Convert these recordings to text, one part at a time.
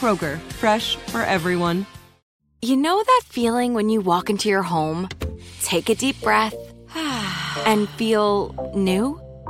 Kroger, fresh for everyone. You know that feeling when you walk into your home, take a deep breath, and feel new?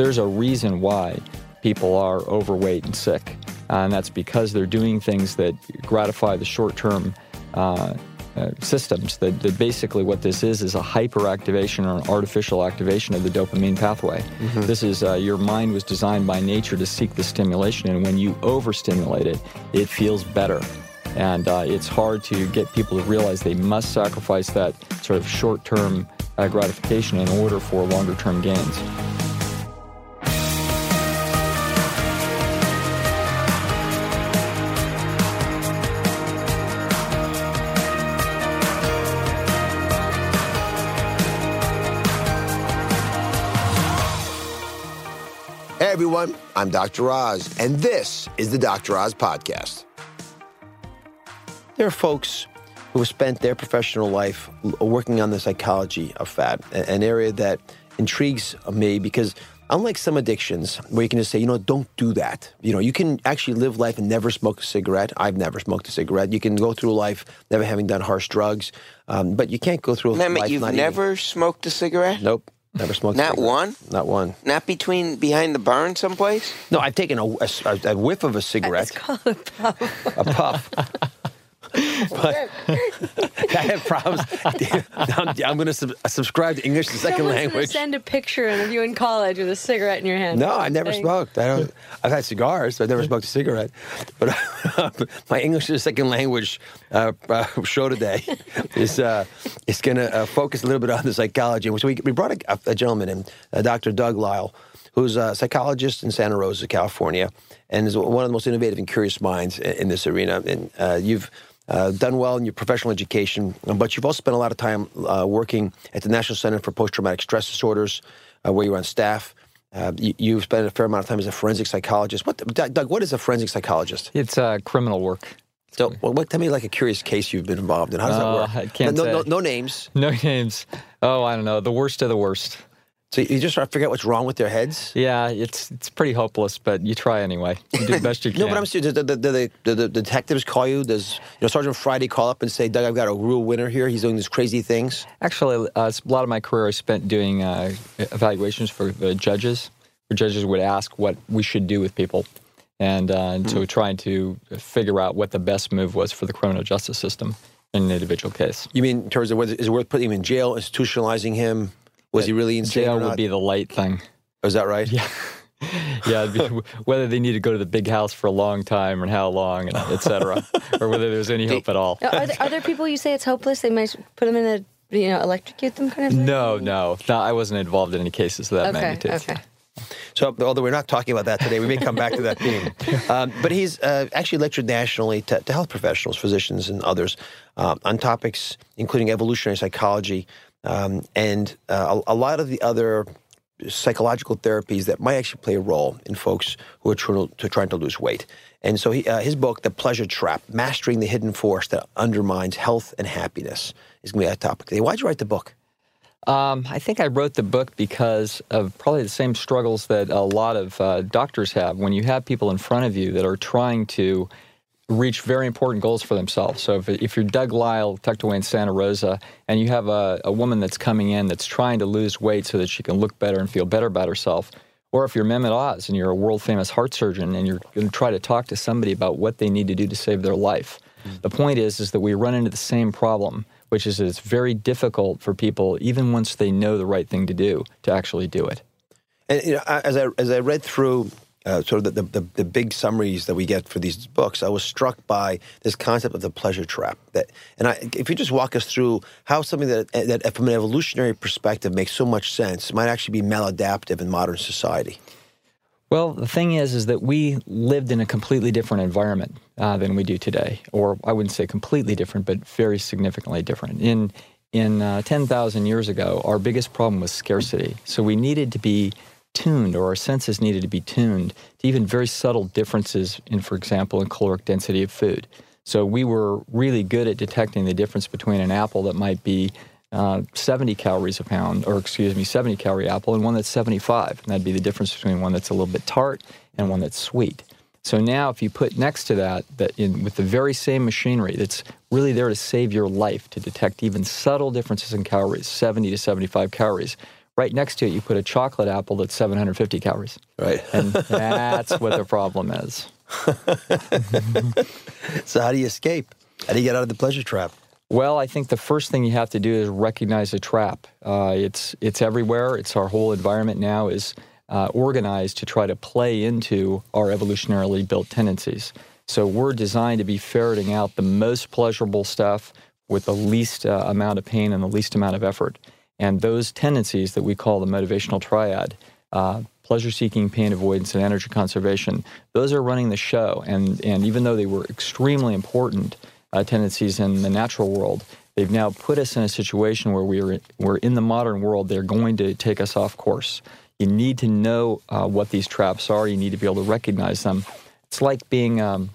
There's a reason why people are overweight and sick, and that's because they're doing things that gratify the short term. Uh, uh, systems that, that, basically what this is is a hyperactivation or an artificial activation of the dopamine pathway. Mm-hmm. This is uh, your mind was designed by nature to seek the stimulation, and when you overstimulate it, it feels better. And uh, it's hard to get people to realize they must sacrifice that sort of short term uh, gratification in order for longer term gains. Everyone, I'm Dr. Oz, and this is the Dr. Oz Podcast. There are folks who have spent their professional life working on the psychology of fat, an area that intrigues me because unlike some addictions where you can just say, you know, don't do that. You know, you can actually live life and never smoke a cigarette. I've never smoked a cigarette. You can go through life never having done harsh drugs, um, but you can't go through Mehmet, life you've not never eating. smoked a cigarette? Nope. Never smoked. Not cigarette. one. Not one. Not between behind the barn someplace. No, I've taken a, a, a whiff of a cigarette. It's called a puff. a puff. but I have problems. I'm, I'm going to sub- subscribe to English as a second Someone's language. Send a picture of you in college with a cigarette in your hand. No, I never Thanks. smoked. I don't. I've had cigars, but I've never smoked a cigarette. But my English as a second language uh, uh, show today is uh, is going to uh, focus a little bit on the psychology. So we, we brought a, a gentleman in, uh, Dr. Doug Lisle, who's a psychologist in Santa Rosa, California, and is one of the most innovative and curious minds in, in this arena. And uh, you've uh, done well in your professional education, but you've also spent a lot of time uh, working at the National Center for Post Traumatic Stress Disorders, uh, where you're on staff. Uh, you, you've spent a fair amount of time as a forensic psychologist. What, Doug, Doug, what is a forensic psychologist? It's uh, criminal work. So, well, what, tell me like a curious case you've been involved in. How does Uh, that work? I can't no, no, say. no names. No names. Oh, I don't know. The worst of the worst. So you just try to figure out what's wrong with their heads. Yeah, it's it's pretty hopeless, but you try anyway. You do the best you can. No, but I'm serious. Do the, do the, do the detectives call you? Does you know Sergeant Friday call up and say, "Doug, I've got a real winner here. He's doing these crazy things." Actually, uh, a lot of my career I spent doing uh, evaluations for the judges. Where judges would ask what we should do with people, and, uh, and Hmm. so trying to figure out what the best move was for the criminal justice system in an individual case. You mean in terms of whether is it worth putting him in jail, institutionalizing him? Was he really insane? Jail or would be the light thing. Oh, Is that right? Yeah. Yeah, it'd be, whether they need to go to the big house for a long time and how long, and et cetera, or whether there's any hope at all. Now, Are there, are there people you say it's hopeless? They might put them in a, you know, electrocute them kind of thing? No, no, no, I wasn't involved in any cases of that Okay, magnitude. okay. So, although we're not talking about that today, we may come back to that theme. Um, but he's uh, actually lectured nationally to, to health professionals, physicians, and others um, on topics including evolutionary psychology um, and uh, a, a lot of the other psychological therapies that might actually play a role in folks who are trying to, trying to lose weight. And so he, uh, his book, The Pleasure Trap, Mastering the Hidden Force That Undermines Health and Happiness, is going to be that topic today. Why'd you write the book? Um, I think I wrote the book because of probably the same struggles that a lot of uh, doctors have. When you have people in front of you that are trying to reach very important goals for themselves. So if, if you're Doug Lisle, tucked away in Santa Rosa, and you have a, a woman that's coming in that's trying to lose weight so that she can look better and feel better about herself, or if you're Mehmet Oz and you're a world famous heart surgeon and you're going to try to talk to somebody about what they need to do to save their life. Mm-hmm. The point is, is that we run into the same problem, which is it's very difficult for people, even once they know the right thing to do, to actually do it. And you know, as I as I read through uh, sort of the, the, the, big summaries that we get for these books, I was struck by this concept of the pleasure trap. That, and I, if you just walk us through how something that, that, from an evolutionary perspective, makes so much sense, might actually be maladaptive in modern society. Well, the thing is, is that we lived in a completely different environment uh, than we do today, or I wouldn't say completely different, but very significantly different. In in uh, 10,000 years ago, our biggest problem was scarcity. So we needed to be tuned or our senses needed to be tuned to even very subtle differences in, for example, in caloric density of food. So we were really good at detecting the difference between an apple that might be uh, 70 calories a pound, or excuse me, 70 calorie apple, and one that's 75. And that'd be the difference between one that's a little bit tart and one that's sweet. So now, if you put next to that, that in, with the very same machinery that's really there to save your life, to detect even subtle differences in calories, 70 to 75 calories, Right next to it, you put a chocolate apple that's 750 calories. Right. And that's what the problem is. so, how do you escape? How do you get out of the pleasure trap? Well, I think the first thing you have to do is recognize the trap. Uh, it's it's everywhere. It's our whole environment now is uh, organized to try to play into our evolutionarily built tendencies. So we're designed to be ferreting out the most pleasurable stuff with the least uh, amount of pain and the least amount of effort. And those tendencies that we call the motivational triad, uh, pleasure seeking, pain avoidance, and energy conservation, those are running the show. And, and even though they were extremely important uh, tendencies in the natural world, they've now put us in a situation where we are, we're in the modern world, they're going to take us off course. You need to know uh, what these traps are, you need to be able to recognize them. It's like being um,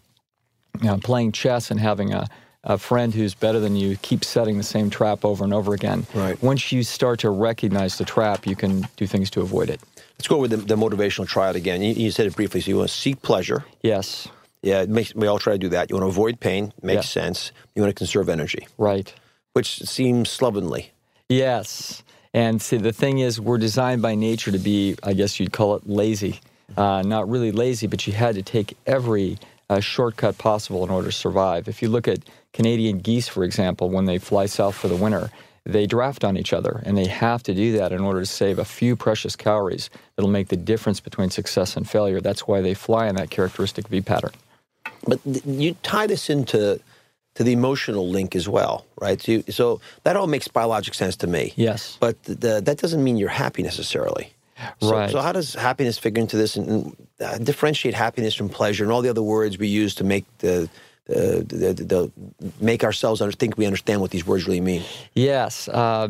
you know, playing chess and having a a friend who's better than you keeps setting the same trap over and over again. Right. Once you start to recognize the trap, you can do things to avoid it. Let's go with the, the motivational triad again. You, you, said it briefly. So you want to seek pleasure. Yes. Yeah, it makes, we all try to do that. You want to avoid pain. Makes yeah. sense. You want to conserve energy. Right. Which seems slovenly. Yes. And see, the thing is, we're designed by nature to be, I guess you'd call it lazy. Uh, not really lazy, but you had to take every uh, shortcut possible in order to survive. If you look at Canadian geese, for example, when they fly south for the winter, they draft on each other, and they have to do that in order to save a few precious calories that'll make the difference between success and failure. That's why they fly in that characteristic V pattern. But you tie this into to the emotional link as well, right? So, you, so that all makes biologic sense to me. Yes. But the, that doesn't mean you're happy necessarily. So, right. So how does happiness figure into this and, and uh, differentiate happiness from pleasure and all the other words we use to make the uh, the, the, make ourselves under, think we understand what these words really mean. Yes, uh,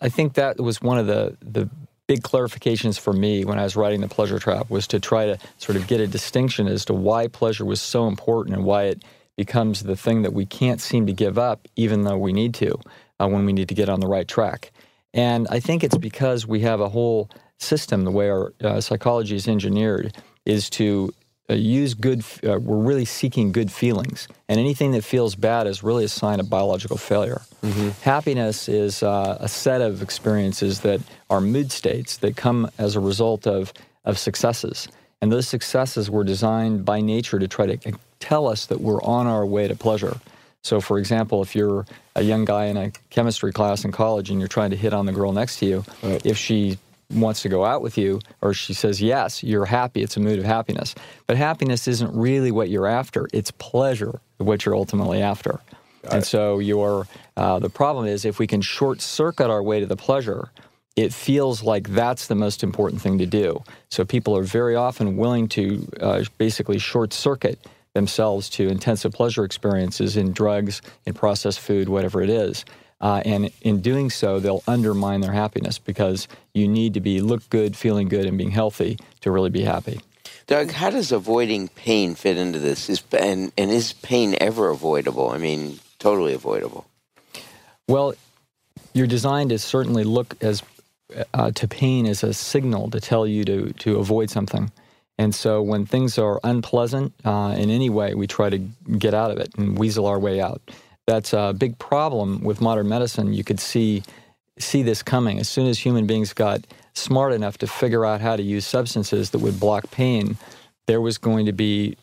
I think that was one of the the big clarifications for me when I was writing the pleasure trap was to try to sort of get a distinction as to why pleasure was so important and why it becomes the thing that we can't seem to give up, even though we need to, uh, when we need to get on the right track. And I think it's because we have a whole system, the way our uh, psychology is engineered, is to uh, use good, uh, we're really seeking good feelings. And anything that feels bad is really a sign of biological failure. Mm-hmm. Happiness is uh, a set of experiences that are mood states that come as a result of, of successes. And those successes were designed by nature to try to tell us that we're on our way to pleasure. So, for example, if you're a young guy in a chemistry class in college and you're trying to hit on the girl next to you, right. if she wants to go out with you or she says yes, you're happy. It's a mood of happiness. But happiness isn't really what you're after. It's pleasure, what you're ultimately after. Got and it. so your uh, the problem is if we can short circuit our way to the pleasure, it feels like that's the most important thing to do. So people are very often willing to uh, basically short circuit themselves to intensive pleasure experiences in drugs, in processed food, whatever it is. Uh, and in doing so, they'll undermine their happiness because you need to be look good, feeling good, and being healthy to really be happy. Doug, how does avoiding pain fit into this? Is and and is pain ever avoidable? I mean, totally avoidable. Well, you're designed to certainly look as uh, to pain as a signal to tell you to to avoid something. And so when things are unpleasant uh, in any way, we try to get out of it and weasel our way out. That's a big problem with modern medicine. You could see see this coming as soon as human beings got smart enough to figure out how to use substances that would block pain. There was going to be,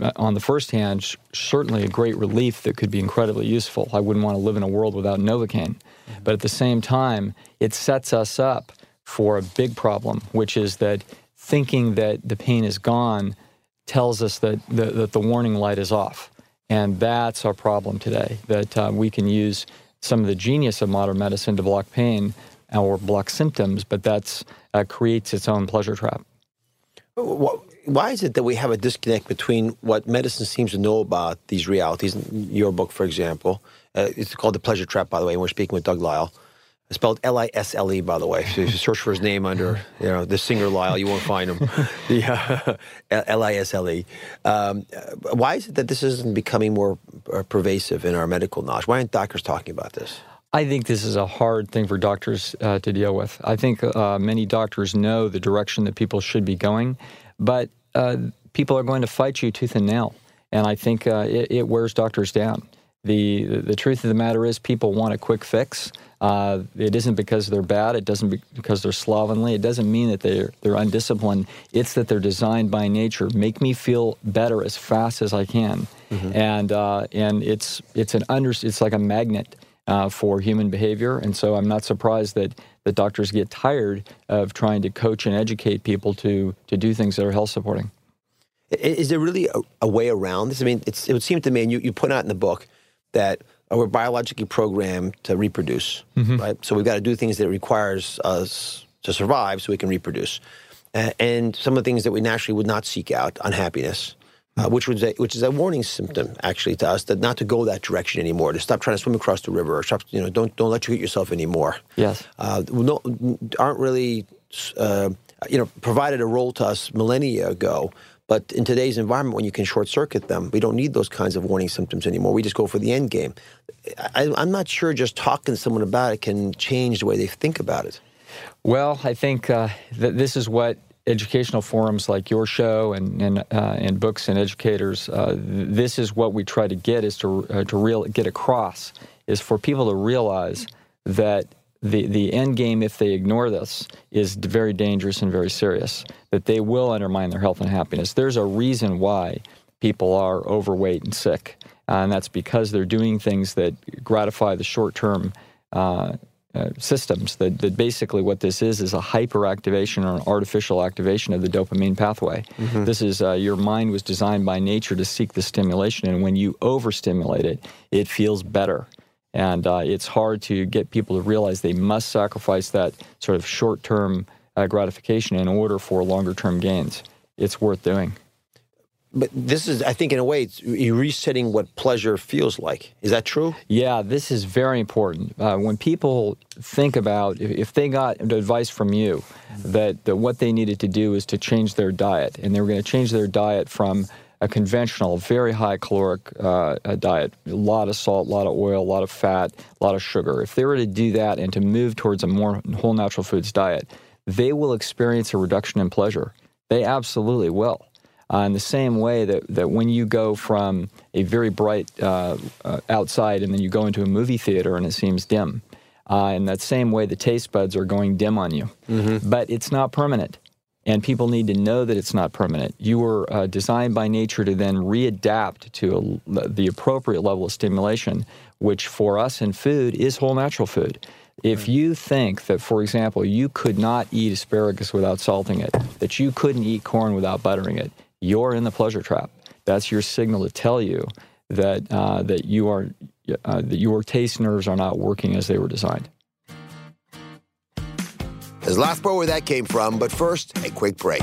uh, on the first hand, sh- certainly a great relief that could be incredibly useful. I wouldn't want to live in a world without Novocaine. Mm-hmm. But at the same time, it sets us up for a big problem, which is that thinking that the pain is gone tells us that the, that the warning light is off. And that's our problem today, that uh, we can use some of the genius of modern medicine to block pain or block symptoms, but that uh, creates its own pleasure trap. Why is it that we have a disconnect between what medicine seems to know about these realities? Your book, for example, uh, it's called The Pleasure Trap, by the way, and we're speaking with Doug Lisle. It's spelled L-I-S-L-E, by the way. So if you search for his name under, you know, the singer Lyle, you won't find him. the uh, L-I-S-L-E. Um, why is it that this isn't becoming more uh, pervasive in our medical knowledge? Why aren't doctors talking about this? I think this is a hard thing for doctors uh, to deal with. I think uh, many doctors know the direction that people should be going, but uh, people are going to fight you tooth and nail, and I think uh, it, it wears doctors down. The, the truth of the matter is, people want a quick fix. Uh, it isn't because they're bad. It doesn't be because they're slovenly. It doesn't mean that they're they're undisciplined. It's that they're designed by nature. Make me feel better as fast as I can, mm-hmm. and uh, and it's it's an under it's like a magnet uh, for human behavior. And so I'm not surprised that that doctors get tired of trying to coach and educate people to to do things that are health supporting. Is there really a, a way around this? I mean, it would seem to me, and you, you put out in the book that we're biologically programmed to reproduce, mm-hmm. right? So we've got to do things that requires us to survive so we can reproduce. Uh, and some of the things that we naturally would not seek out, unhappiness, uh, which was a, which is a warning symptom actually to us that not to go that direction anymore, to stop trying to swim across the river, or stop, you know, don't don't let you hit yourself anymore. Yes, uh, no, aren't really, uh, you know, provided a role to us millennia ago. But in today's environment, when you can short circuit them, we don't need those kinds of warning symptoms anymore. We just go for the end game. I, I'm not sure just talking to someone about it can change the way they think about it. Well, I think uh, that this is what educational forums like your show and and, uh, and books and educators. Uh, this is what we try to get is to uh, to real get across is for people to realize that the, the end game, if they ignore this, is very dangerous and very serious, that they will undermine their health and happiness. There's a reason why people are overweight and sick, and that's because they're doing things that gratify the short term. Uh, uh, systems that, that basically what this is is a hyperactivation or an artificial activation of the dopamine pathway. Mm-hmm. This is uh, your mind was designed by nature to seek the stimulation, and when you overstimulate it, it feels better. And uh, it's hard to get people to realize they must sacrifice that sort of short term uh, gratification in order for longer term gains. It's worth doing. But this is, I think, in a way, you're resetting what pleasure feels like. Is that true? Yeah, this is very important. Uh, when people think about if, if, they got advice from you that, that what they needed to do is to change their diet, and they were going to change their diet from a conventional, very high caloric uh, diet, a lot of salt, a lot of oil, a lot of fat, a lot of sugar. If they were to do that and to move towards a more whole natural foods diet, they will experience a reduction in pleasure. They absolutely will. Uh, in the same way that, that when you go from a very bright uh, uh, outside and then you go into a movie theater and it seems dim, uh, in that same way the taste buds are going dim on you. Mm-hmm. But it's not permanent and people need to know that it's not permanent. You were uh, designed by nature to then readapt to a, the appropriate level of stimulation, which for us in food is whole natural food. If you think that, for example, you could not eat asparagus without salting it, that you couldn't eat corn without buttering it, you're in the pleasure trap. That's your signal to tell you that uh, that you are uh, that your taste nerves are not working as they were designed. There's lots more where that came from, but first, a quick break.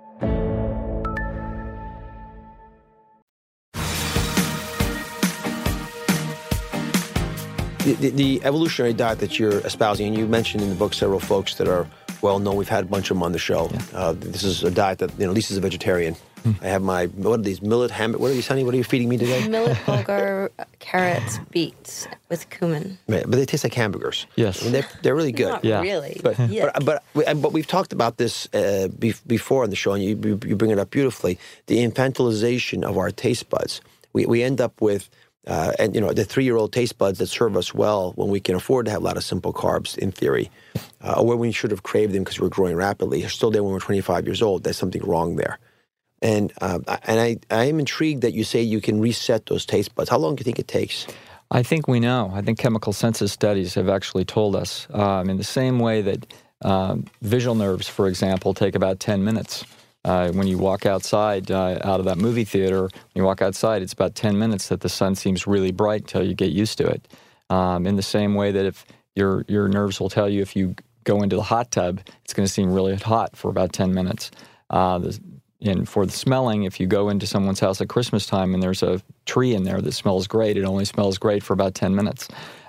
The, the, the evolutionary diet that you're espousing, and you mentioned in the book several folks that are well known. We've had a bunch of them on the show. Uh, this is a diet that, you know, Lisa's a vegetarian. I have my, what are these, millet ham, what are these, honey? What are you feeding me today? Millet, bulgur, carrots, beets with cumin. Man, But they taste like hamburgers. Yes. I mean, they're, they're really good. Not Yeah. really. But, yeah. but but we- but we've talked about this uh, bef- before on the show, and you, you you bring it up beautifully. The infantilization of our taste buds. We we end up with. Uh, and you know the three-year-old taste buds that serve us well when we can afford to have a lot of simple carbs, in theory, uh, or when we should have craved them because we're growing rapidly. Are still there when we're 25 years old. There's something wrong there, and I- and I I am intrigued that you say you can reset those taste buds. How long do you think it takes? I think we know. I think chemical senses studies have actually told us um, in the same way that um, visual nerves, for example, take about 10 minutes. Uh, when you walk outside uh, out of that movie theater, when you walk outside, it's about 10 minutes that the sun seems really bright until you get used to it. Um, in the same way that if your, your nerves will tell you if you go into the hot tub, it's going to seem really hot for about 10 minutes. Uh, the, and for the smelling, if you go into someone's house at Christmas time and there's a tree in there that smells great, it only smells great for about 10 minutes.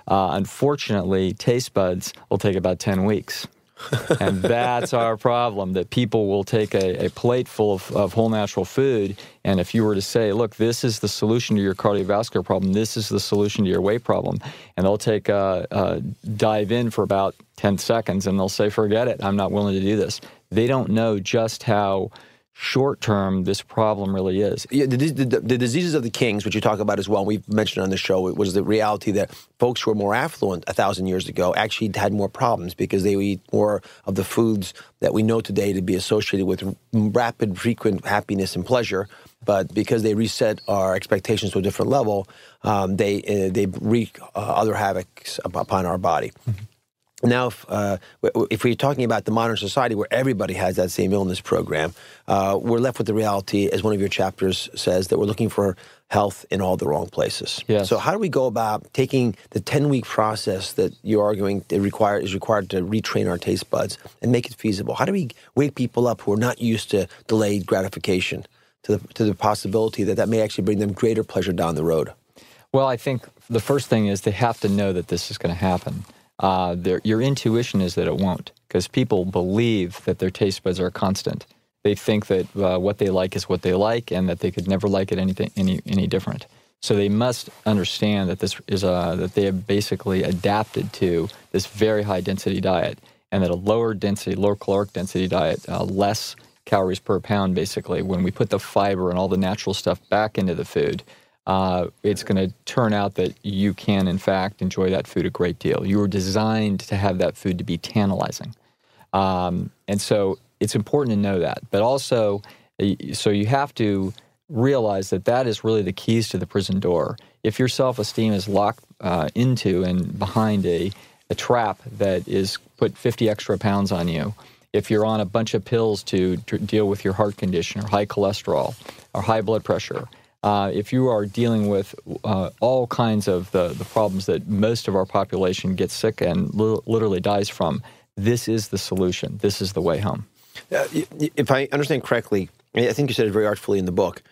Uh, unfortunately, taste buds will take about 10 weeks. And that's our problem that people will take a, a plate full of, of whole natural food. And if you were to say, look, this is the solution to your cardiovascular problem, this is the solution to your weight problem, and they'll take a, a dive in for about 10 seconds and they'll say, forget it, I'm not willing to do this. They don't know just how short term this problem really is. Yeah, the, the, the diseases of the kings, which you talk about as well, we've mentioned on the show, it was the reality that folks who were more affluent a thousand years ago actually had more problems because they would eat more of the foods that we know today to be associated with rapid, frequent happiness and pleasure. But because they reset our expectations to a different level, um, they uh, they wreak uh, other havocs upon our body. Now, if, uh, if we're talking about the modern society where everybody has that same illness program, uh, we're left with the reality, as one of your chapters says, that we're looking for health in all the wrong places. Yes. So, how do we go about taking the 10 week process that you're arguing it require, is required to retrain our taste buds and make it feasible? How do we wake people up who are not used to delayed gratification to the, to the possibility that that may actually bring them greater pleasure down the road? Well, I think the first thing is they have to know that this is going to happen. Uh, your intuition is that it won't, because people believe that their taste buds are constant. They think that uh, what they like is what they like, and that they could never like it anything any any different. So they must understand that this is a that they have basically adapted to this very high density diet, and that a lower density, lower caloric density diet, uh, less calories per pound, basically, when we put the fiber and all the natural stuff back into the food, uh, it's going to turn out that you can, in fact, enjoy that food a great deal. You were designed to have that food to be tantalizing. Um, and so it's important to know that. But also, so you have to realize that that is really the keys to the prison door. If your self esteem is locked uh, into and behind a, a trap that is put 50 extra pounds on you, if you're on a bunch of pills to, to deal with your heart condition or high cholesterol or high blood pressure, uh, if you are dealing with uh, all kinds of the, the problems that most of our population gets sick and li- literally dies from, this is the solution. This is the way home. Uh, if I understand correctly, I think you said it very artfully in the book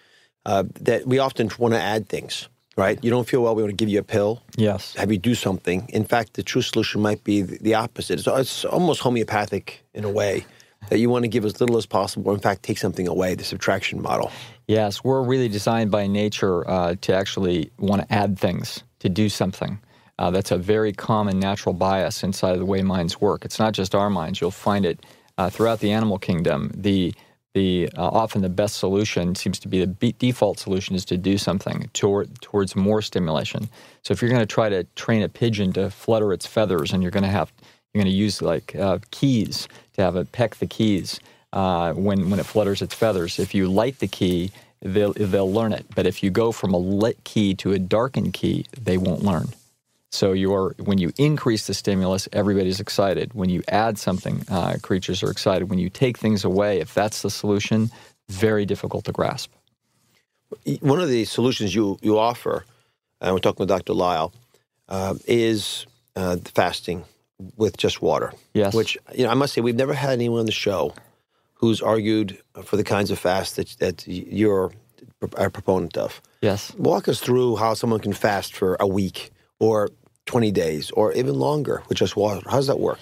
uh, that we often want to add things, right? You don't feel well, we want to give you a pill, Yes. have you do something. In fact, the true solution might be the, opposite. It's, it's almost homeopathic in a way that you want to give as little as possible, or in fact, take something away, the subtraction model. Yes, we're really designed by nature uh, to actually want to add things, to do something. Uh, that's a very common natural bias inside of the way minds work. It's not just our minds. You'll find it uh, throughout the animal kingdom. The the uh, often the best solution seems to be the be- default solution is to do something toward, towards more stimulation. So if you're going to try to train a pigeon to flutter its feathers, and you're going to have you're going to use like uh, keys to have it peck the keys uh, when when it flutters its feathers. If you light the key, they'll they'll learn it. But if you go from a lit key to a darkened key, they won't learn. So you're when you increase the stimulus, everybody's excited. When you add something, uh, creatures are excited. When you take things away, if that's the solution, very difficult to grasp. One of the solutions you, you offer, and we're talking with Dr. Lisle, uh, is uh, fasting with just water. Yes. Which, you know, I must say, we've never had anyone on the show who's argued for the kinds of fast that, that you're a proponent of. Yes. Walk us through how someone can fast for a week or 20 days or even longer with just water. How does that work?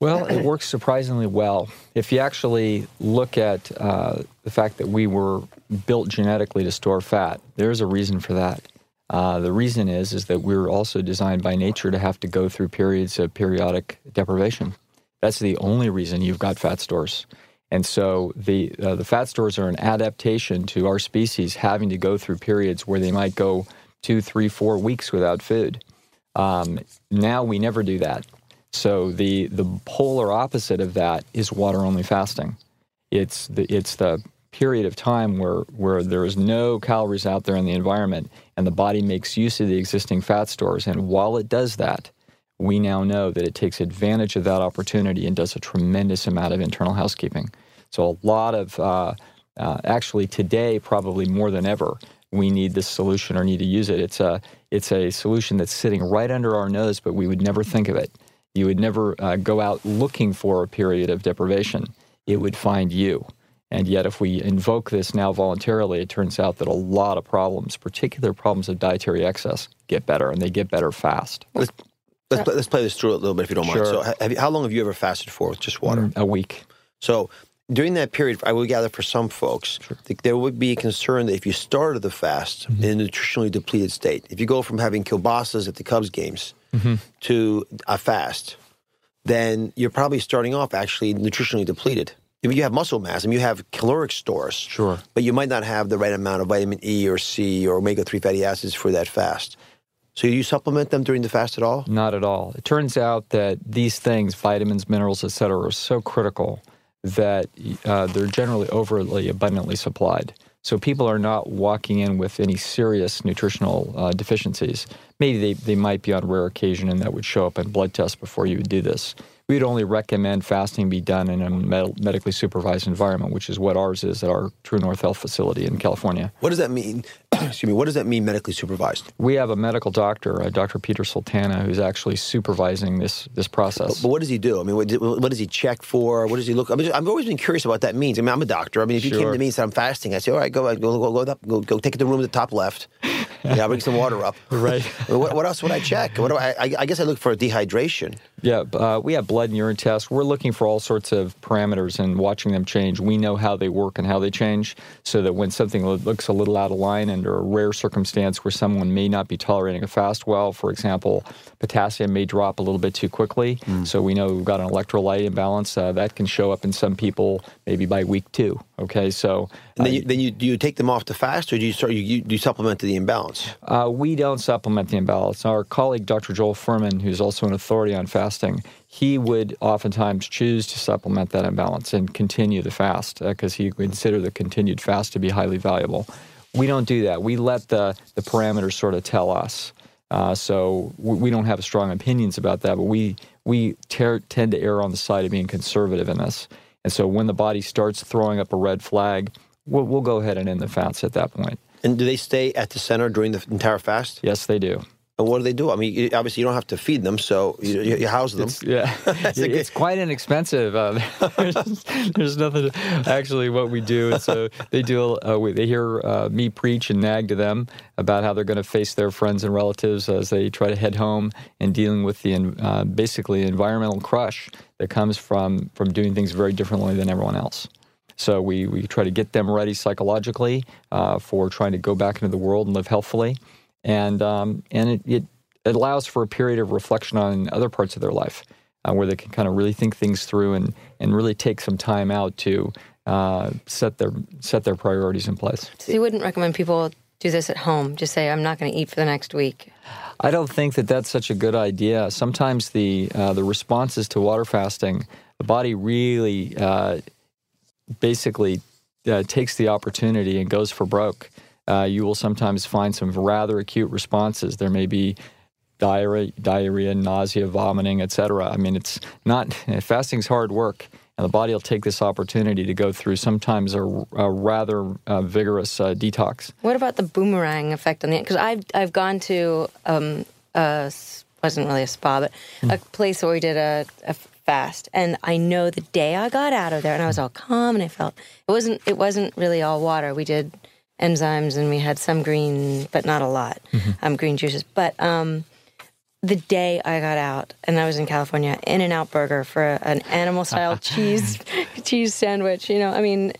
Well, it works surprisingly well. If you actually look at uh, the fact that we were built genetically to store fat, there's a reason for that. Uh, the reason is is that we're also designed by nature to have to go through periods of periodic deprivation. That's the only reason you've got fat stores. And so the uh, the fat stores are an adaptation to our species having to go through periods where they might go two, three, four weeks without food. Um, now we never do that. So the the polar opposite of that is water only fasting. It's the it's the period of time where where there is no calories out there in the environment and the body makes use of the existing fat stores. And while it does that, we now know that it takes advantage of that opportunity and does a tremendous amount of internal housekeeping. So a lot of uh, uh, actually today, probably more than ever, we need this solution or need to use it. It's a it's a solution that's sitting right under our nose, but we would never think of it. You would never uh, go out looking for a period of deprivation. It would find you. And yet, if we invoke this now voluntarily, it turns out that a lot of problems, particular problems of dietary excess, get better, and they get better fast. Let's, let's, play, let's play this through a little bit if you don't mind. Sure. So, have you, how long have you ever fasted for with just water? Mm, a week. So during that period, I would gather for some folks, th- there would be a concern that if you started the fast mm-hmm. in a nutritionally depleted state, if you go from having kielbasa's at the Cubs games mm-hmm. to a fast, then you're probably starting off actually nutritionally depleted. You have muscle mass, I mean, you have caloric stores. Sure. But you might not have the right amount of vitamin E or C or omega 3 fatty acids for that fast. So do you supplement them during the fast at all? Not at all. It turns out that these things, vitamins, minerals, et cetera, are so critical that uh, they're generally overly abundantly supplied. So people are not walking in with any serious nutritional uh, deficiencies. Maybe they, they might be on rare occasion and that would show up in blood tests before you would do this. We'd only recommend fasting be done in a med- medically supervised environment, which is what ours is at our True North Health facility in California. What does that mean? Excuse me. What does that mean medically supervised? We have a medical doctor, uh, Dr. Peter Sultana, who's actually supervising this this process. But what does he do? I mean, what, what does he check for? What does he look? I mean, I've always been curious about what that means. I mean, I'm a doctor. I mean, if you came to me and said I'm fasting, I say, all right, go go go go, up, go, go take it to the room at the top left. Yeah, bring some water up. Right. what, what else would I check? What do I, I? I guess I look for dehydration. Yeah, uh, we have blood and urine tests. We're looking for all sorts of parameters and watching them change. We know how they work and how they change, so that when something looks a little out of line under a rare circumstance where someone may not be tolerating a fast well, for example, potassium may drop a little bit too quickly. So we know we've got an electrolyte imbalance uh, that can show up in some people maybe by week two. Okay, so And then, you, then you do you take them off the fast, or do you start you, you do you supplement to the imbalance? Uh, we don't supplement the imbalance. Our colleague, Dr. Joel Fuhrman, who's also an authority on fasting fasting, he would oftentimes choose to supplement that imbalance and continue the fast because he considered the continued fast to be highly valuable. We don't do that. We let the, the parameters sort of tell us. Uh, so we, we don't have strong opinions about that, but we we ter- tend to err on the side of being conservative in this. And so when the body starts throwing up a red flag, we'll, we'll go ahead and end the fast at that point. And do they stay at the center during the entire fast? Yes, they do. And what do they do? I mean, you- obviously, you don't have to feed them, so you, you, you house them. It's, yeah, a it's quite inexpensive. Uh, there's, there's nothing. To, actually, what we do is so they do. Uh, we, they hear uh, me preach and nag to them about how they're going to face their friends and relatives as they try to head home and dealing with the uh, basically environmental crush that comes from from doing things very differently than everyone else. So we, we try to get them ready psychologically uh, for trying to go back into the world and live healthfully, and um, and it, it allows for a period of reflection on other parts of their life uh, where they can kind of really think things through and and really take some time out to uh, set their set their priorities in place. So you wouldn't recommend people do this at home? Just say, I'm not going to eat for the next week. I don't think that that's such a good idea. Sometimes the uh, the responses to water fasting, the body really uh, basically uh, takes the opportunity and goes for broke. Uh, you will sometimes find some rather acute responses. There may be diarrhea, diarrhea, nausea, vomiting, etc. I mean, it's not fasting's hard work, and the body will take this opportunity to go through sometimes a, a rather uh, vigorous uh, detox. What about the boomerang effect on the? Because I've I've gone to um, a wasn't really a spa, but a place where we did a, a fast, and I know the day I got out of there, and I was all calm, and I felt it wasn't it wasn't really all water. We did enzymes, and we had some green, but not a lot, um, green juices. But um, the day I got out, and I was in California, In and Out Burger for a, an animal style cheese cheese sandwich. You know, I mean,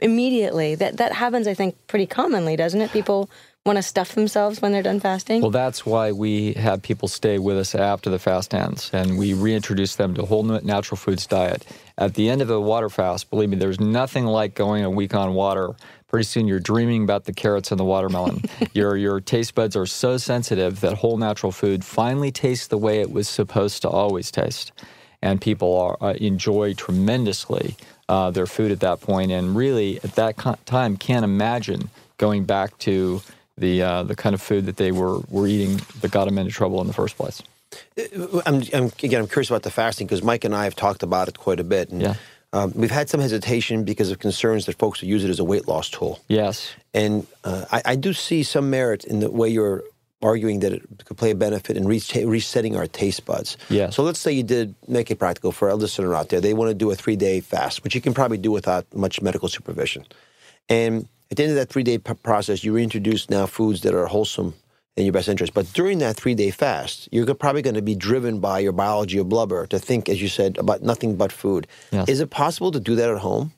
immediately that that happens. I think pretty commonly, doesn't it? People want to stuff themselves when they're done fasting. Well, that's why we have people stay with us after the fast ends, and we reintroduce them to a whole natural foods diet. At the end of a water fast, believe me, there's nothing like going a week on water. Pretty soon, you're dreaming about the carrots and the watermelon. your your taste buds are so sensitive that whole natural food finally tastes the way it was supposed to always taste, and people are uh, enjoy tremendously uh, their food at that point, and really at that time can't imagine going back to the uh, the kind of food that they were were eating that got them into trouble in the first place. I'm, I'm again, I'm curious about the fasting because Mike and I have talked about it quite a bit, and Yeah. um, we've had some hesitation because of concerns that folks will use it as a weight loss tool. Yes. And uh, I, I do see some merit in the way you're arguing that it could play a benefit in re- resetting our taste buds. Yes. So let's say you did make it practical for a listener out there. They want to do a three day fast, which you can probably do without much medical supervision. And at the end of that three day process, you reintroduce now foods that are wholesome in your best interest. But during that three day fast, you're probably going to be driven by your biology of blubber to think, as you said, about nothing but food. Yes. Is it possible to do that at home?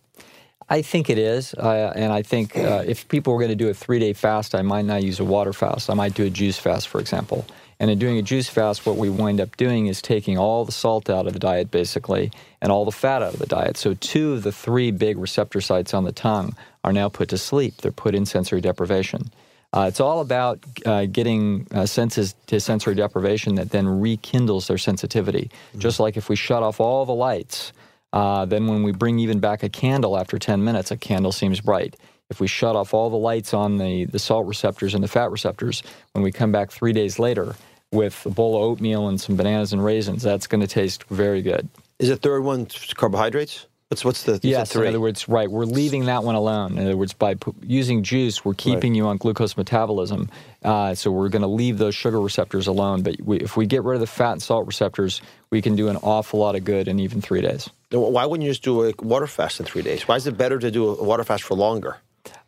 I think it is, uh, and I think uh, if people were going to do a three-day fast, I might not use a water fast. I might do a juice fast, for example. And in doing a juice fast, what we wind up doing is taking all the salt out of the diet, basically, and all the fat out of the diet. So two of the three big receptor sites on the tongue are now put to sleep. They're put in sensory deprivation. Uh, it's all about uh, getting uh, senses to sensory deprivation that then rekindles their sensitivity. Just like if we shut off all the lights, uh, then when we bring even back a candle after 10 minutes, a candle seems bright. If we shut off all the lights on the, the salt receptors and the fat receptors, when we come back three days later with a bowl of oatmeal and some bananas and raisins, that's going to taste very good. Is the third one carbohydrates? What's what's the Yes, in other words, right. We're leaving that one alone. In other words, by pu- using juice, we're keeping you on glucose metabolism. Uh, so we're going to leave those sugar receptors alone. But we, if we get rid of the fat and salt receptors, we can do an awful lot of good in even three days. Why wouldn't you just do a water fast in three days? Why is it better to do a water fast for longer?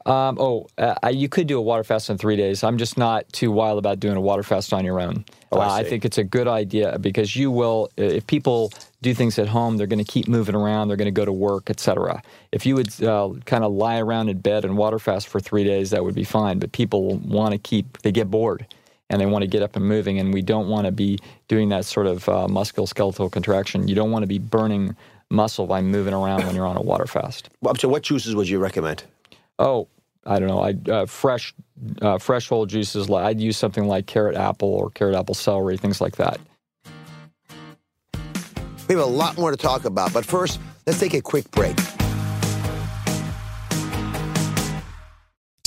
Um, oh, uh, you could do a water fast in three days. I'm just not too wild about doing a water fast on your own. Oh, I Uh, I think it's a good idea because you will, if people do things at home, they're going to keep moving around, they're going to go to work, etc. If you would uh, kind of lie around in bed and water fast for three days, that would be fine. But people want to keep, they get bored and they want to get up and moving, and we don't want to be doing that sort of uh, musculoskeletal contraction. You don't want to be burning muscle by moving around when you're on a water fast. Well, So, what juices would you recommend? Oh, I don't know. I uh, fresh, uh, fresh whole juices. I'd use something like carrot apple or carrot apple celery, things like that. We have a lot more to talk about, but first, let's take a quick break.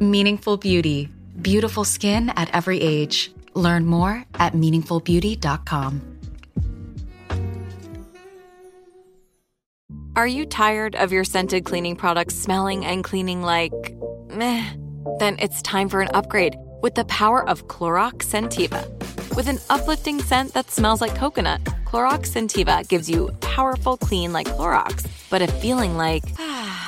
Meaningful Beauty. Beautiful skin at every age. Learn more at meaningfulbeauty.com. Are you tired of your scented cleaning products smelling and cleaning like meh? Then it's time for an upgrade with the power of Clorox Scentiva. With an uplifting scent that smells like coconut, Clorox Scentiva gives you powerful clean like Clorox, but a feeling like ah,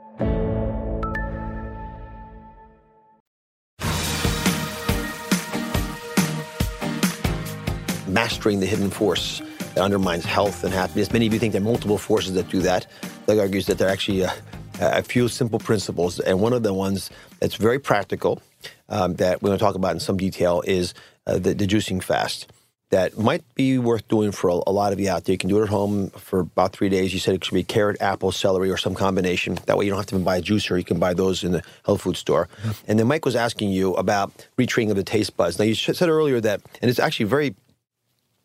Mastering the hidden force that undermines health and happiness. Many of you think there are multiple forces that do that. Doug argues that there are actually uh, a few simple principles, and one of the ones that's very practical um, that we're going to talk about in some detail is uh, the, the, juicing fast. That might be worth doing for a, a, lot of you out there. You can do it at home for about three days. You said it should be carrot, apple, celery, or some combination. That way you don't have to even buy a juicer. You can buy those in the health food store. Mm-hmm. And then Mike was asking you about retraining of the taste buds. Now you said earlier that, and it's actually very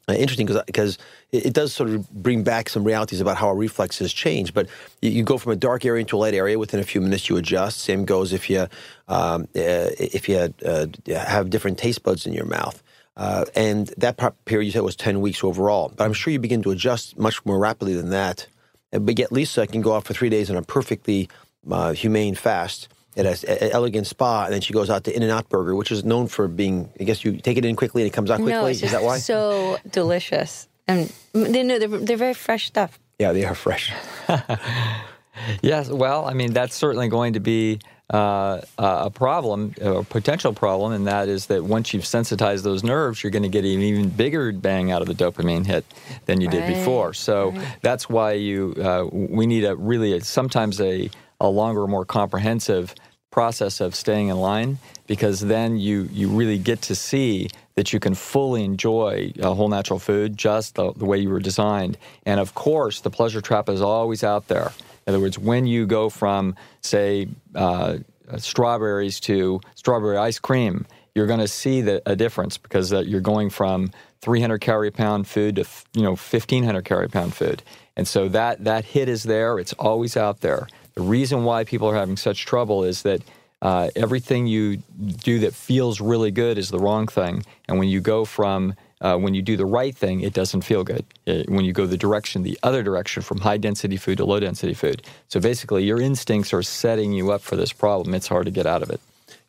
uh, interesting because it, it, does sort of bring back some realities about how our reflexes change. But you, you, go from a dark area into a light area within a few minutes. You adjust. Same goes if you um, uh, if you uh, have different taste buds in your mouth. Uh, and that period you said was ten weeks overall. But I'm sure you begin to adjust much more rapidly than that. But yet Lisa can go out for three days on a perfectly uh, humane fast at an elegant spa, and then she goes out to In-N-Out Burger, which is known for being, I guess you take it in quickly and it comes out quickly. No, is that why? So delicious, and they know they're, they're very fresh stuff. Yeah, they are fresh. yes, well, I mean that's certainly going to be uh, a problem, a potential problem, and that is that once you've sensitized those nerves, you're going to get an even bigger bang out of the dopamine hit than you right. did before. So right. that's why you uh, we need a really a, sometimes a a longer, more comprehensive process of staying in line because then you, you really get to see that you can fully enjoy a whole natural food just the, the way you were designed. And of course, the pleasure trap is always out there. In other words, when you go from, say, uh, strawberries to strawberry ice cream, you're going to see the, a difference because uh, you're going from 300 calorie pound food to you know 1500 calorie pound food, and so that that hit is there. It's always out there. The reason why people are having such trouble is that uh, everything you do that feels really good is the wrong thing. And when you go from, uh, when you do the right thing, it doesn't feel good. It, when you go the direction, the other direction from high density food to low density food. So basically, your instincts are setting you up for this problem. It's hard to get out of it.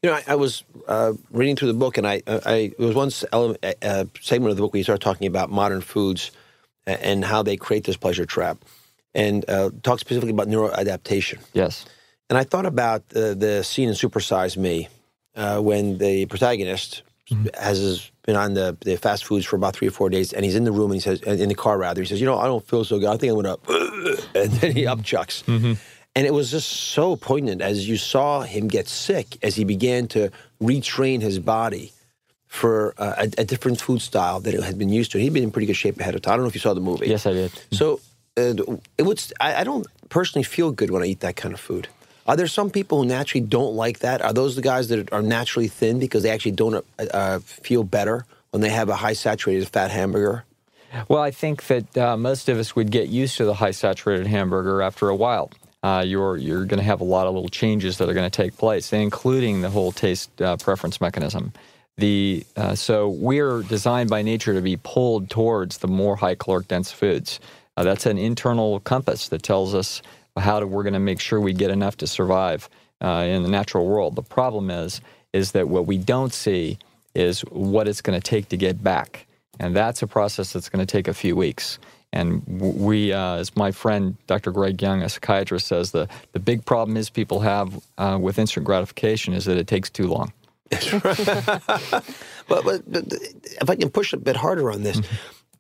You know, I, I was uh, reading through the book, and I, I there was one element, uh, segment of the book where you started talking about modern foods and how they create this pleasure trap and uh, talk specifically about neuroadaptation. Yes. And I thought about uh, the scene in Super Size Me uh, when the protagonist mm-hmm. has been on the, the fast foods for about three or four days, and he's in the room and he says, in the car rather, he says, you know, I don't feel so good. I think I'm going to, and then he upchucks. Mm-hmm. And it was just so poignant as you saw him get sick as he began to retrain his body for uh, a, a, different food style that it had been used to. He'd been in pretty good shape ahead of time. I don't know if you saw the movie. Yes, I did. So it would. I, I don't personally feel good when I eat that kind of food. Are there some people who naturally don't like that? Are those the guys that are naturally thin because they actually don't uh, uh, feel better when they have a high saturated fat hamburger? Well, I think that uh, most of us would get used to the high saturated hamburger after a while. Uh, you're you're going to have a lot of little changes that are going to take place, including the whole taste uh, preference mechanism. The uh, so we're designed by nature to be pulled towards the more high caloric dense foods. Uh, that's an internal compass that tells us how to, we're going to make sure we get enough to survive uh, in the natural world. The problem is is that what we don't see is what it's going to take to get back. And that's a process that's going to take a few weeks. And we, uh, as my friend Dr. Greg Young, a psychiatrist, says, the, the big problem is people have uh, with instant gratification is that it takes too long. but, but, but, if I can push a bit harder on this, mm-hmm.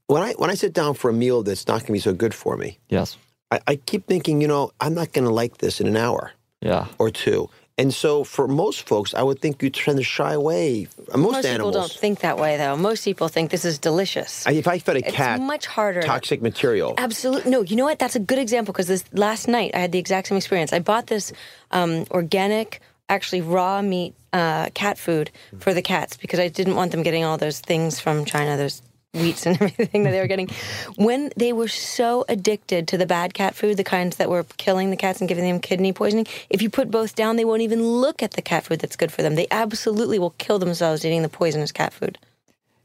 When I when I sit down for a meal that's not going to be so good for me, yes, I, I keep thinking, you know, I'm not going to like this in an hour, yeah, or two. And so, for most folks, I would think you tend to shy away. Most, most animals. people don't think that way, though. Most people think this is delicious. I, if I fed a cat, it's much harder. Toxic material. Absolutely. No, you know what? That's a good example because this last night I had the exact same experience. I bought this um, organic, actually raw meat uh, cat food for the cats because I didn't want them getting all those things from China. Those wheats and everything that they were getting. When they were so addicted to the bad cat food, the kinds that were killing the cats and giving them kidney poisoning, if you put both down, they won't even look at the cat food that's good for them. They absolutely will kill themselves eating the poisonous cat food.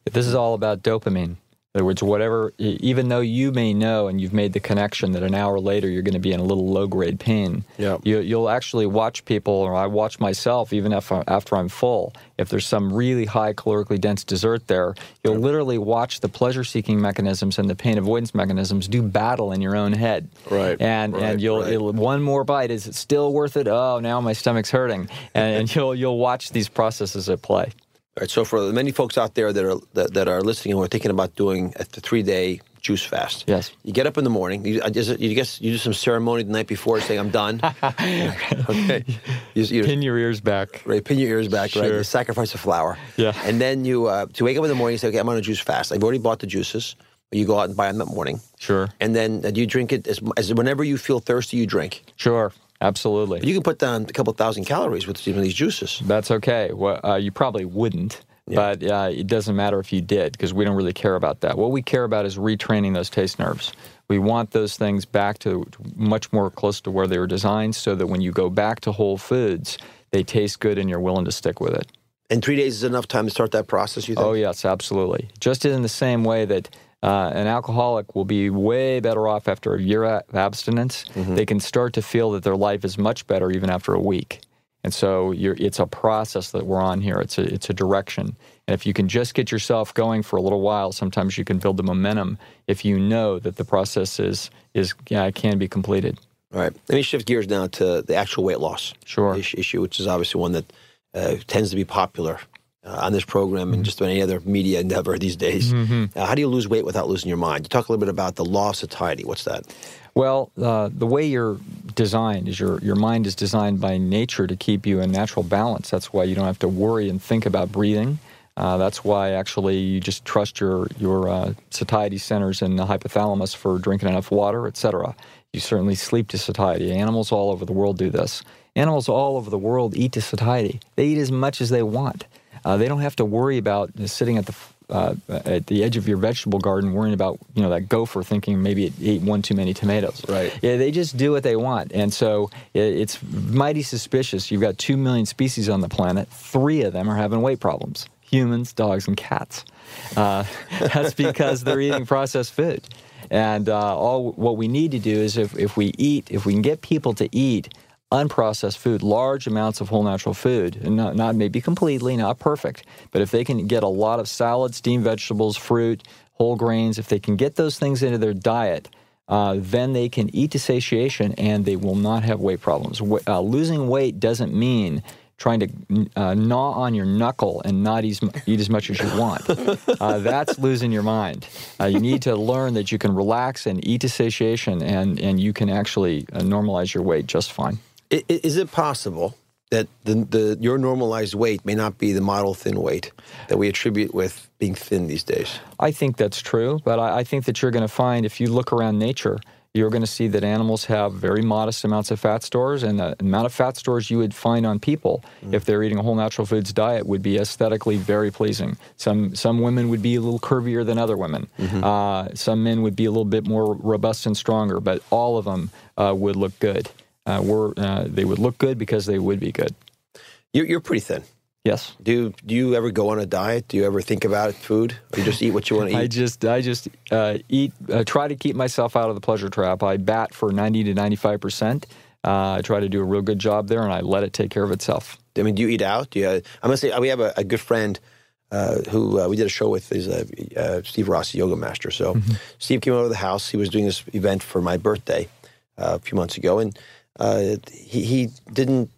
This is all about dopamine. In other words, whatever, even though you may know and you've made the connection that an hour later you're going to be in a little low grade pain, yeah. you, will actually watch people, or I watch myself, even if, after I'm full. If there's some really high calorically dense dessert there, you'll literally watch the pleasure seeking mechanisms and the pain avoidance mechanisms do battle in your own head. Right. And right, and you'll right. one more bite. Is it still worth it? Oh, now my stomach's hurting. And, and you'll you'll watch these processes at play. All right, so for the many folks out there that are that, that are listening and are thinking about doing a three day juice fast. Yes. You get up in the morning. You, it, you guess you do some ceremony the night before, saying I'm done. okay. You, you, pin your ears back. Right. Pin your ears back. Sure. Right. You sacrifice a flower. Yeah. And then you uh, to wake up in the morning. You say, okay, I'm on a juice fast. I've already bought the juices. You go out and buy them that morning. Sure. And then uh, do you drink it as, as whenever you feel thirsty, you drink. Sure. Absolutely. But you can put down a couple thousand calories with even these juices. That's okay. Well, uh, you probably wouldn't. Yeah. But uh, it doesn't matter if you did because we don't really care about that. What we care about is retraining those taste nerves. We want those things back to much more close to where they were designed so that when you go back to whole foods, they taste good and you're willing to stick with it. And three days is enough time to start that process, you think? Oh, yes, absolutely. Just in the same way that uh, an alcoholic will be way better off after a year of abstinence, mm-hmm. they can start to feel that their life is much better even after a week. And so it's a process that we're on here. It's a, it's a direction. And if you can just get yourself going for a little while, sometimes you can build the momentum if you know that the process is, is yeah, can be completed. All right. Let me shift gears now to the actual weight loss sure. issue, which is obviously one that uh, tends to be popular uh, on this program and mm-hmm. just about any other media endeavor these days. Mm-hmm. Uh, how do you lose weight without losing your mind? You talk a little bit about the law of satiety. What's that? Well, uh, the way you're designed is your your mind is designed by nature to keep you in natural balance. That's why you don't have to worry and think about breathing. Uh, that's why actually you just trust your your uh, satiety centers in the hypothalamus for drinking enough water, etc. You certainly sleep to satiety. Animals all over the world do this. Animals all over the world eat to satiety. They eat as much as they want. Uh, they don't have to worry about sitting at the uh, at the edge of your vegetable garden worrying about you know that gopher thinking maybe it ate one too many tomatoes. Right. Yeah they just do what they want. And so it's mighty suspicious. You've got two million species on the planet. Three of them are having weight problems. Humans dogs and cats. Uh, that's because they're eating processed food. And uh, all what we need to do is if, if we eat if we can get people to eat unprocessed food, large amounts of whole natural food, and not, not maybe completely, not perfect, but if they can get a lot of salad, steamed vegetables, fruit, whole grains, if they can get those things into their diet, uh, then they can eat to satiation and they will not have weight problems. Uh, losing weight doesn't mean trying to uh, gnaw on your knuckle and not eat, eat as much as you want. Uh, that's losing your mind. Uh, you need to learn that you can relax and eat to satiation and, and you can actually uh, normalize your weight just fine. Is it possible that the, the your normalized weight may not be the model thin weight that we attribute with being thin these days? I think that's true, but I, I think that you're going to find if you look around nature, you're going to see that animals have very modest amounts of fat stores, and the amount of fat stores you would find on people mm. if they're eating a whole natural foods diet would be aesthetically very pleasing. Some some women would be a little curvier than other women. Mm-hmm. Uh, some men would be a little bit more robust and stronger, but all of them uh, would look good. Uh, were uh, they would look good because they would be good. You're, you're pretty thin. Yes. Do you, do you ever go on a diet? Do you ever think about food? Or you just eat what you want to eat? I just I just uh, eat. Uh, try to keep myself out of the pleasure trap. I bat for ninety to ninety five percent. Uh, I try to do a real good job there, and I let it take care of itself. I mean, do you eat out? Do you? I'm gonna say we have a, a good friend uh, who uh, we did a show with. Is uh, Steve Ross, yoga master. So mm-hmm. Steve came over to the house. He was doing this event for my birthday a few months ago, and he he didn't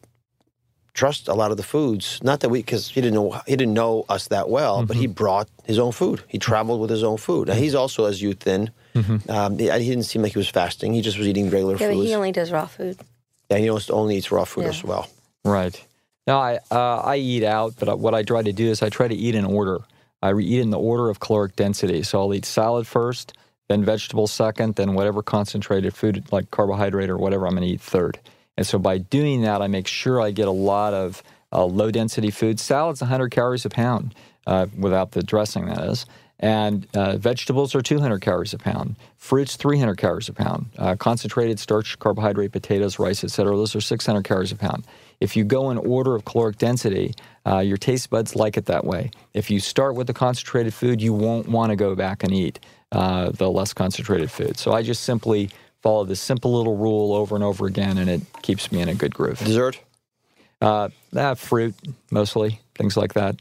trust a lot of the foods. Not that we, because he didn't know he didn't know us that well, mm-hmm. but he mm-hmm. brought his own food. He traveled with his own food. Now he's also as you thin. Mm-hmm. Um, he, he, didn't seem like he was fasting. He just was eating regular yeah, foods. he only does raw food. Yeah, he only eats raw food yeah. as well. Right. Now I uh, I eat out, but what I try to do is I try to eat in order. I eat in the order of caloric density. So I'll eat salad first, then vegetables second, then whatever concentrated food like carbohydrate or whatever I'm going to eat third. And so by doing that, I make sure I get a lot of uh, low density food. Salad's 100 calories a pound uh, without the dressing, that is. And uh, vegetables are 200 calories a pound. Fruits, 300 calories a pound. Uh, concentrated starch, carbohydrate, potatoes, rice, etc. Those are 600 calories a pound. If you go in order of caloric density, uh, your taste buds like it that way. If you start with the concentrated food, you won't want to go back and eat uh, the less concentrated food. So I just simply follow this simple little rule over and over again, and it keeps me in a good groove. Dessert? Uh, ah, fruit, mostly, things like that.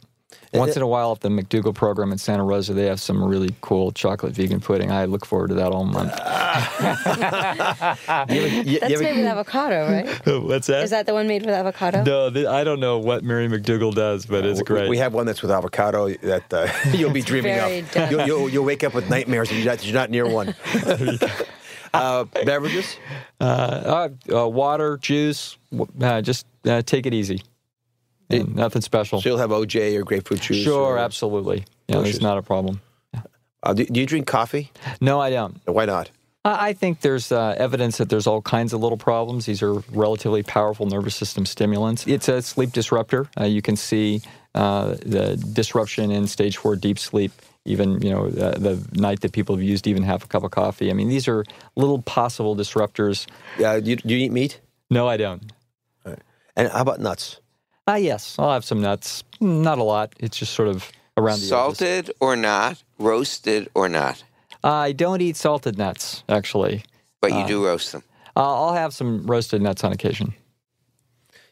Once in a while, at the McDougall program in Santa Rosa, they have some really cool chocolate vegan pudding. I look forward to that all month. you you, That's you made with avocado, right? What's that? Is that the one made with avocado? No, the, I don't know what Mary McDougall does, but uh, it's great. We have one that's with avocado that uh, you'll be dreaming of. You'll, you'll, you'll, wake up with nightmares if you're not, you're not near one. Uh, beverages? Uh, uh, water, juice. just take it easy. It, nothing special. So you'll have OJ or grapefruit juice? Sure, or, absolutely. Yeah, it's not a problem. Uh, do, do, you drink coffee? No, I don't. Why not? I think there's uh, evidence that there's all kinds of little problems. These are relatively powerful nervous system stimulants. It's a sleep disruptor. Uh, you can see uh, the disruption in stage four deep sleep even you know the, the, night that people have used even half a cup of coffee. I mean, these are little possible disruptors. Yeah, do you, do you eat meat? No, I don't. Right. And how about nuts? Ah, uh, yes, I'll have some nuts. Not a lot. It's just sort of around the salted edges. or not, roasted or not. I don't eat salted nuts actually, but you uh, do roast them. I'll have some roasted nuts on occasion.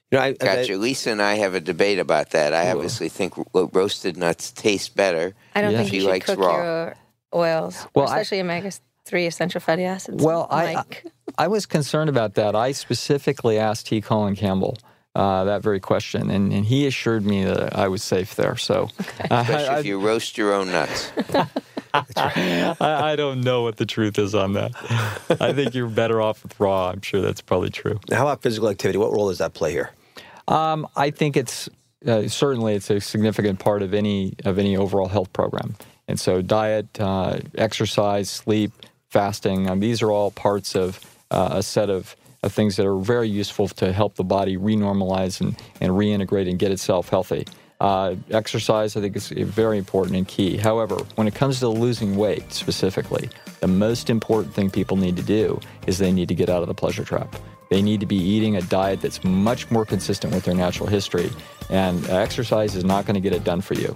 You know, I, gotcha. I, Lisa and I have a debate about that. I obviously think roasted nuts taste better. I don't yeah. think you should cook raw. your oils, well, especially omega three essential fatty acids. Well, I, I was concerned about that. I specifically asked T. Colin Campbell. Uh, that very question, and, and he assured me that I was safe there. So, okay. uh, especially I, if you roast your own nuts. I, I, don't know what the truth is on that. I think you're better off with raw. I'm sure that's probably true. How about physical activity? What role does that play here? Um, I think it's uh, certainly it's a significant part of any of any overall health program. And so, diet, uh, exercise, sleep, fasting, um, these are all parts of uh, a set of, of, things that are very useful to help the body renormalize and, and reintegrate and get itself healthy. Uh, exercise, I think, is very important and key. However, when it comes to losing weight specifically, the most important thing people need to do is they need to get out of the pleasure trap. They need to be eating a diet that's much more consistent with their natural history. And exercise is not going to get it done for you.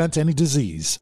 prevent any disease.